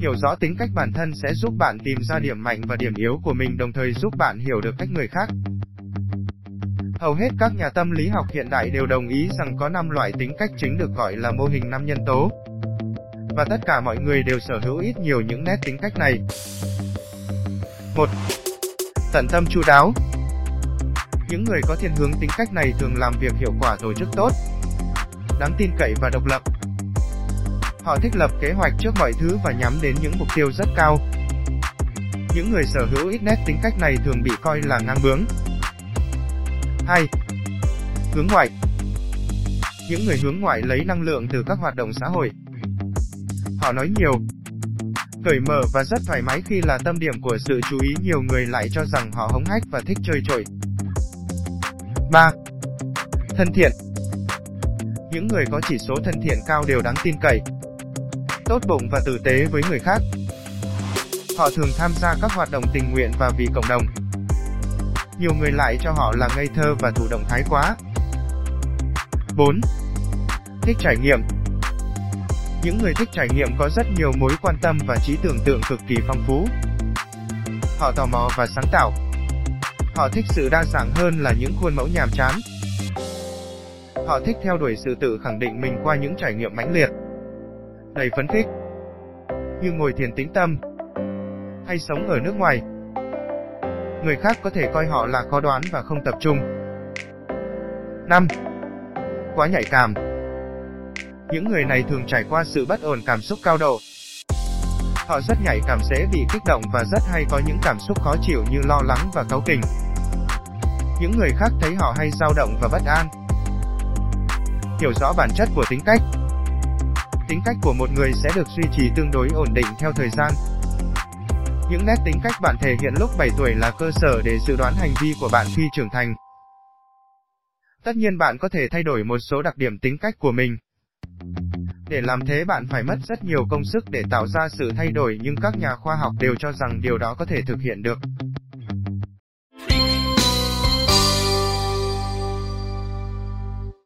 Hiểu rõ tính cách bản thân sẽ giúp bạn tìm ra điểm mạnh và điểm yếu của mình đồng thời giúp bạn hiểu được cách người khác. Hầu hết các nhà tâm lý học hiện đại đều đồng ý rằng có 5 loại tính cách chính được gọi là mô hình 5 nhân tố. Và tất cả mọi người đều sở hữu ít nhiều những nét tính cách này. 1. Tận tâm chu đáo Những người có thiên hướng tính cách này thường làm việc hiệu quả tổ chức tốt, đáng tin cậy và độc lập. Họ thích lập kế hoạch trước mọi thứ và nhắm đến những mục tiêu rất cao. Những người sở hữu ít nét tính cách này thường bị coi là ngang bướng. 2. Hướng ngoại Những người hướng ngoại lấy năng lượng từ các hoạt động xã hội. Họ nói nhiều, cởi mở và rất thoải mái khi là tâm điểm của sự chú ý nhiều người lại cho rằng họ hống hách và thích chơi trội. 3. Thân thiện Những người có chỉ số thân thiện cao đều đáng tin cậy, tốt bụng và tử tế với người khác. Họ thường tham gia các hoạt động tình nguyện và vì cộng đồng. Nhiều người lại cho họ là ngây thơ và thụ động thái quá. 4. Thích trải nghiệm Những người thích trải nghiệm có rất nhiều mối quan tâm và trí tưởng tượng cực kỳ phong phú. Họ tò mò và sáng tạo. Họ thích sự đa dạng hơn là những khuôn mẫu nhàm chán. Họ thích theo đuổi sự tự khẳng định mình qua những trải nghiệm mãnh liệt đầy phấn khích. Như ngồi thiền tĩnh tâm, hay sống ở nước ngoài. Người khác có thể coi họ là khó đoán và không tập trung. 5. Quá nhạy cảm Những người này thường trải qua sự bất ổn cảm xúc cao độ. Họ rất nhạy cảm dễ bị kích động và rất hay có những cảm xúc khó chịu như lo lắng và cáu kỉnh. Những người khác thấy họ hay dao động và bất an. Hiểu rõ bản chất của tính cách tính cách của một người sẽ được duy trì tương đối ổn định theo thời gian. Những nét tính cách bạn thể hiện lúc 7 tuổi là cơ sở để dự đoán hành vi của bạn khi trưởng thành. Tất nhiên bạn có thể thay đổi một số đặc điểm tính cách của mình. Để làm thế bạn phải mất rất nhiều công sức để tạo ra sự thay đổi, nhưng các nhà khoa học đều cho rằng điều đó có thể thực hiện được.